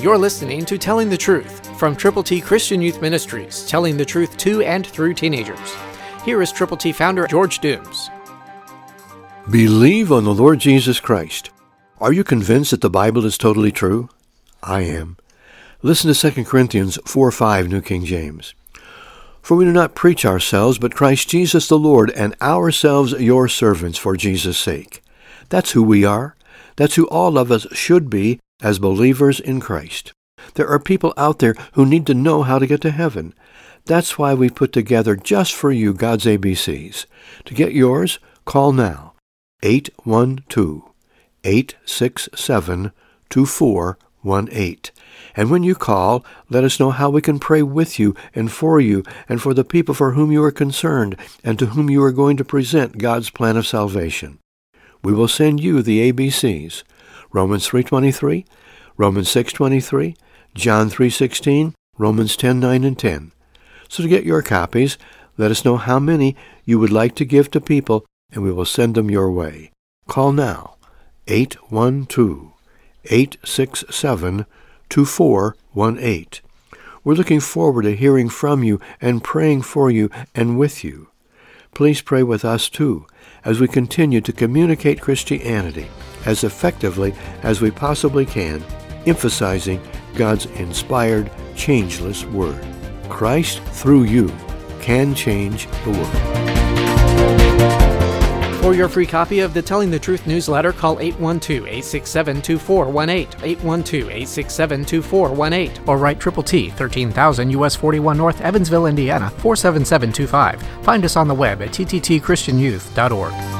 You're listening to Telling the Truth from Triple T Christian Youth Ministries, telling the truth to and through teenagers. Here is Triple T founder George Dooms. Believe on the Lord Jesus Christ. Are you convinced that the Bible is totally true? I am. Listen to 2 Corinthians 4 5, New King James. For we do not preach ourselves, but Christ Jesus the Lord, and ourselves your servants for Jesus' sake. That's who we are. That's who all of us should be as believers in Christ. There are people out there who need to know how to get to heaven. That's why we put together just for you God's ABCs. To get yours, call now 812-867-2418. And when you call, let us know how we can pray with you and for you and for the people for whom you are concerned and to whom you are going to present God's plan of salvation. We will send you the ABCs. Romans 3.23, Romans 6.23, John 3.16, Romans 10.9 and 10. So to get your copies, let us know how many you would like to give to people, and we will send them your way. Call now, 812-867-2418. We're looking forward to hearing from you and praying for you and with you. Please pray with us too as we continue to communicate Christianity as effectively as we possibly can, emphasizing God's inspired, changeless Word. Christ, through you, can change the world. For your free copy of the Telling the Truth newsletter, call 812-867-2418, 812-867-2418, or write Triple T, 13,000 US 41 North, Evansville, Indiana, 47725. Find us on the web at tttchristianyouth.org.